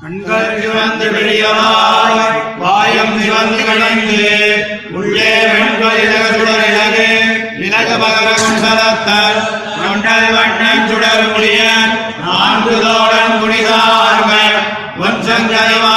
கண்கள் சிவந்து விழியவாய் வாயம் சிவந்து கணந்து உள்ளே வெண்பல் இலகசுடர் இலகு. இலக பகர குண்டலத்தால் நொண்டல் வண்ணன் சுடர் முடிய நான்கு தோழன் குடிதார்கள் வம்சங்கரைவா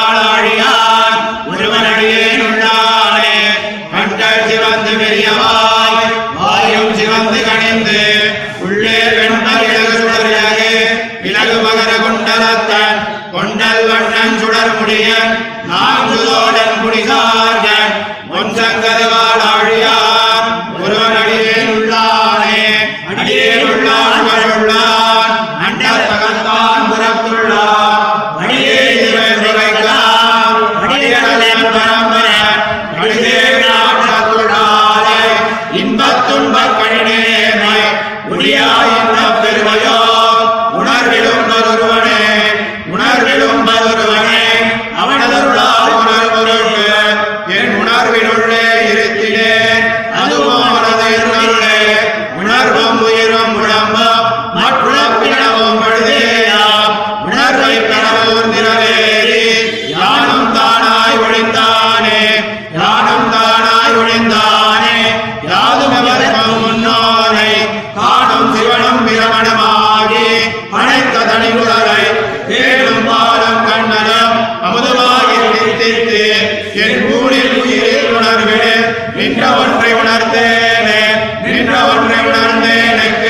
Hernández,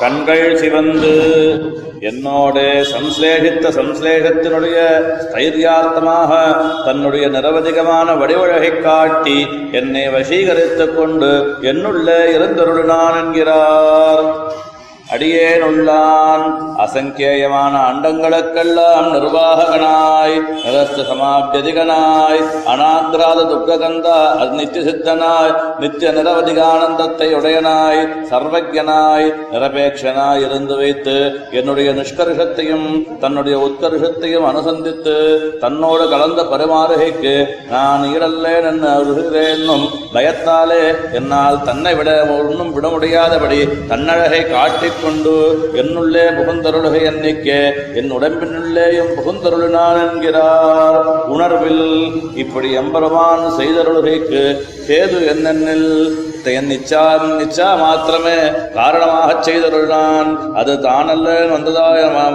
கண்கள் சிவந்து என்னோடு சம்ஸ்லேஷித்த சம்ஸ்லேஷத்தினுடைய ஸ்தைரியார்த்தமாக தன்னுடைய நிரவதிகமான வடிவழகை காட்டி என்னை வசீகரித்துக் கொண்டு என்னுள்ளே இருந்தருளினான் என்கிறார். அடியேனுள்ளான். அசங்கேயமான அண்டங்களுக்கெல்லாம் நிர்வாகனாய் நிரஸ்த சமாபியதிகனாய் அனாகிராத துக்ககந்தா நித்திய சித்தனாய் நித்திய நிரவதிகானந்தத்தை உடையனாய் சர்வஜனாய் நிரபேட்சனாய் இருந்து வைத்து என்னுடைய நிஷ்கர்ஷத்தையும் தன்னுடைய உத்கர்ஷத்தையும் அனுசந்தித்து தன்னோடு கலந்த பரிமாறுகைக்கு நான் ஈடல்லேன் என்ன அருகிறேன்னும் பயத்தாலே என்னால் தன்னை விட ஒன்றும் விட முடியாதபடி தன்னழகை காட்டி கொண்டு என்னுள்ளே புகுந்தருளுகை எண்ணிக்கே என் உடம்பினுள்ளேயும் புகுந்தருளினான் என்கிறார். உணர்வில் இப்படி எம்பெருமான் செய்தருளுகைக்கு சேது என்னென்னில்? என் நிச்சா நிச்சா மாத்திரமே காரணமாகச் செய்தருளான் அது தானல்ல வந்ததா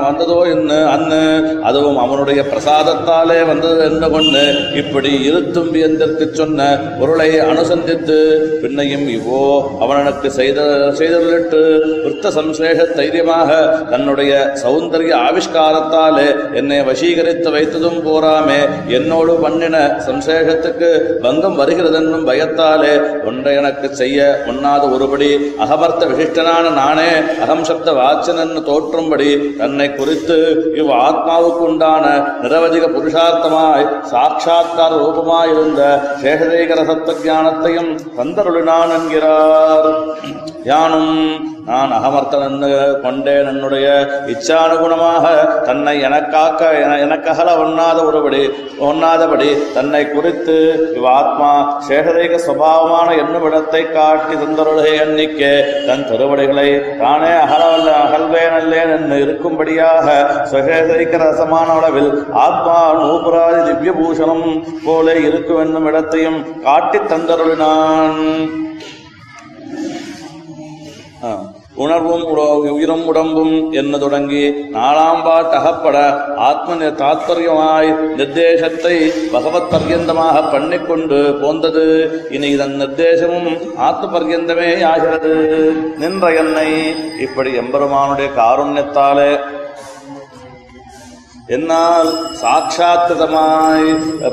வந்ததோ என்று அன்னு அதுவும் அவனுடைய பிரசாதத்தாலே வந்தது என்று கொண்டு இப்படி இருத்தும்பி எந்தற்கு சொன்ன பொருளை அனுசந்தித்து பின்னையும் இவ்வோ அவனுக்கு செய்த செய்தருளிட்டு விருத்த சம்சேஷ தைரியமாக தன்னுடைய சௌந்தரிய ஆவிஷ்காரத்தாலே என்னை வசீகரித்து வைத்ததும் போராமே என்னோடு பண்ணின சம்சேஷத்துக்கு பங்கம் வருகிறதென்னும் பயத்தாலே ஒன்றை எனக்கு செய்ய ஒண்ணாத ஒருபடி அகமர்த்த விசிஷ்டனான நானே அகம் சப்த வாச்சனன் தோற்றும்படி தன்னை குறித்து இவ் ஆத்மாவுக்கு உண்டான நிரவதிக புருஷார்த்தமாய் சாட்சாத்கார ரூபமாயிருந்த சேஷதேகர சத்த ஞானத்தையும் தந்தருளினான் என்கிறார். யானும் நான் அகமர்த்தன் கொண்டேன் என்னுடைய இச்சானுகுணமாக தன்னை எனக்காக்க என- எனக்ககல ஒண்ணாத ஒருபடி ஒண்ணாதபடி தன்னை குறித்து இவ் ஆத்மா சேஷதேக சுவாவமான என்னுமிடத்தை காட்டி தந்தருளை எண்ணிக்கே தன் திருவடிகளை தானே அகலவல்ல அகல்வேனல்லேன் என்று இருக்கும்படியாக சுகேசரிக்க ரசமான அளவில் ஆத்மா நூபுராதி திவ்ய பூஷணம் போல இருக்கும் என்னும் இடத்தையும் காட்டித் தந்தருளினான். உணர்வும் உயிரும் உடம்பும் என்ன தொடங்கி நாலாம் தகப்பட ஆத்ம தாத்பரியமாய் நிர்தேசத்தை பகவத் பர்யந்தமாக பண்ணிக்கொண்டு போந்தது இனி இதன் நிர்தேசமும் ஆத்ம பர்யந்தமே ஆகிறது நின்ற என்னை இப்படி எம்பெருமானுடைய காருண்யத்தாலே എന്നാൽ സാക്ഷാത്കൃതമായി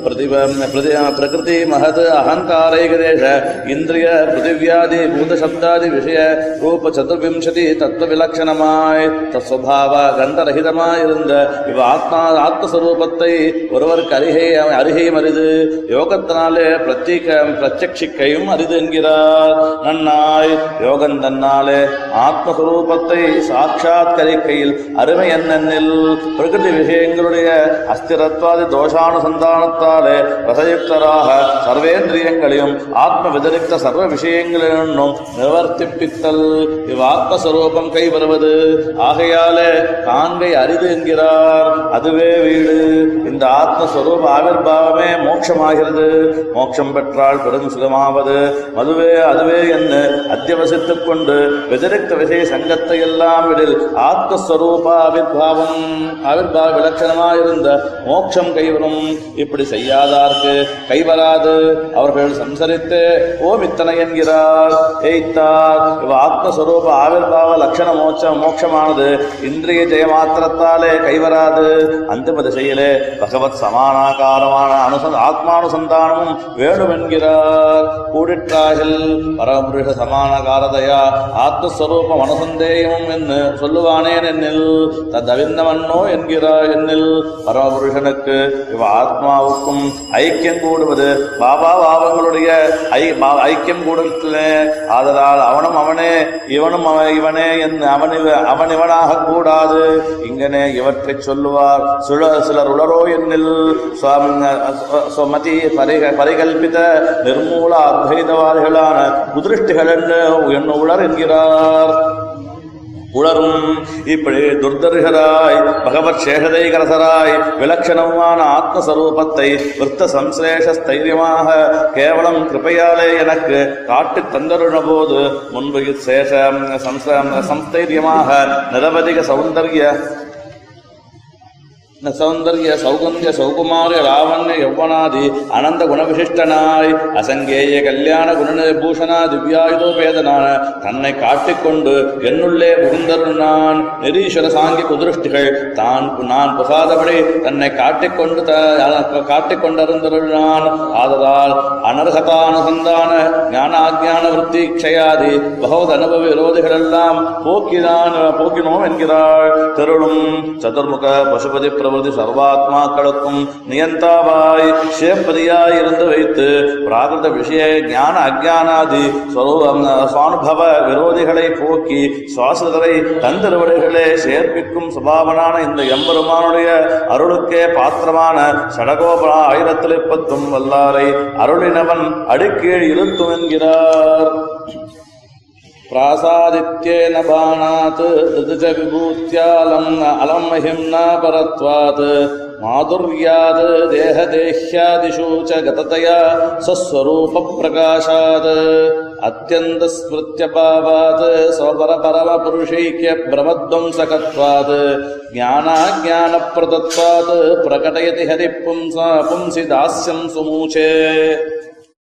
പ്രതിഭ പ്രതി പ്രകൃതി മഹത് അഹങ്കാരൈകദേശ ഇന്ദ്രിയ പൃഥിവ്യാദി ഭൂതശബ്ദാദി വിഷയ രൂപ ചതുർവിംശതി തത്വവിലക്ഷണമായി തസ്വഭാവ கந்தரகிதமாயிருந்த இவ் ஆத்மா ஆத்மஸ்வரூபத்தை ஒருவருக்கு அருகே அருகையும் அரிது யோகத்தினாலே பிரத்யேக பிரத்யட்சிக்கையும் அரிது என்கிறார் நன்னாய் யோகன் தன்னாலே ஆத்மஸ்வரூபத்தை சாட்சாத்கரிக்கையில் அருமை என்னென்னில் பிரகிருதி எங்களுடைய அஸ்திரத்வாதி தோஷானுசந்தானத்தாலே ரசயுக்தராக சர்வேந்திரியங்களையும் ஆத்ம விதரித்த சர்வ விஷயங்களும் நிவர்த்திப்பித்தல் இவ்வாத்மஸ்வரூபம் கை வருவது ஆகையாலே காண்கை அரிது என்கிறார் அதுவே வீடு இந்த ஆத்மஸ்வரூப ஆவிர்பாவமே மோட்சமாகிறது மோட்சம் பெற்றால் பெரும் சுகமாவது மதுவே அதுவே என்ன அத்தியவசித்துக் கொண்டு விதரித்த விஷய சங்கத்தை எல்லாம் விடில் ஆத்மஸ்வரூப ஆவிர்பாவம் ஆவிர்பாவ இருந்த மோட்சம் கைவரும். இப்படி செய்யாதார்க்கு கைவராது. அவர்கள் சம்சரித்து ஓம் இத்தனை என்கிறார். எய்த்தார் இவ ஆத்மஸ்வரூப ஆவிர்பாவ லட்சண மோட்ச மோட்சமானது. இந்திரிய ஜெயமாத்திரத்தாலே கைவராது. அந்திம திசையிலே பகவத் சமானாகாரமான அனுசந் ஆத்மானுசந்தானமும் வேணும் என்கிறார் கூடிற்றாகில் பரமபுருஷ சமானகாரதையா ஆத்மஸ்வரூபம் அனுசந்தேயமும் என்று சொல்லுவானேன் என்னில். ததவிந்தமன்னோ என்கிறார் என்னில் பரமபுருஷனுக்கு இவ ஆத்மாவுக்கும் ஐக்கியம் கூடுவது. பாபா பாவங்களுடைய ஐ பா- ஐக்கியம் கூடத்திலே ஆதலால் அவனும் அவனே இவனும் அவன் இவனே என்று அவன் அவன் இவனாக கூடாது. இங்கனே இவற்றை சொல்லுவார். சுழ சிலர் உளரோ என்னில் சுவாமி- ஸ்வ- பரிக பரிகல்பித நிர்மூல அத்வைதவாதிகளான குதிருஷ்டிகள் என்று என்ன உளர் என்கிறார். உளரும். இப்படி துர்தர்கராய் பகவத் சேகதைகரசராய் விலட்சணமான ஆத்மஸ்வரூபத்தை விருத்த ஸ்தைரியமாக கேவலம் கிருப்பையாலே எனக்கு காட்டித் தந்தருண போது முன்பு சேஷ சம்ச- சம்ஸ்தைரியமாக நிரவதிக சௌந்தர்ய சௌந்தர்ய சௌகந்திய சௌகுமாரிய லாவண்ய யௌவனாதி அனந்த குணவிசிஷ்டனாய் அசங்கேய கல்யாண குணபூஷணா திவ்யாயுதோபேதனான தன்னை காட்டிக்கொண்டு என்னுள்ளே புகுந்தருள் நான் நிரீஸ்வர சாங்கி குதிருஷ்டிகள். தான் நான் புகாதபடி தன்னை காட்டிக்கொண்டு த- காட்டிக்கொண்டருந்தருள் நான் ஆதலால் அனர்ஹதானுசந்தான ஞானாஜான விற்பி விருத்தி பகவத் அனுபவ விரோதிகளெல்லாம் போக்கினான் போக்கினோம் என்கிறாள். திருளும் சதுர்முக பசுபதி பிரபு பிரபதி சர்வாத்மாக்களுக்கும் நியந்தாவாய் சிவப்பதியாய் இருந்து வைத்து பிராகிருத விஷய ஞான அஜானாதி சுவானுபவ விரோதிகளை போக்கி சுவாசதரை தந்திருவடைகளே சேர்ப்பிக்கும் சுபாவனான இந்த எம்பெருமானுடைய அருளுக்கே பாத்திரமான சடகோபா ஆயிரத்தில் வல்லாரை அருளினவன் அடிக்கீழ் இருத்தும் என்கிறார். प्रासादित्येन बाणात् ऋतुज विभूत्यालम् अलम् महिम्ना परत्वात् माधुर्यात् देहदेह्यादिषु च गततया स्वस्वरूपप्रकाशात् अत्यन्तस्मृत्यभावात् स्वपरपरमपुरुषैक्यभ्रमध्वंसकत्वात् ज्ञानाज्ञानप्रदत्वात् प्रकटयति हरिः पुंसा पुंसि दास्यम् सुमूचे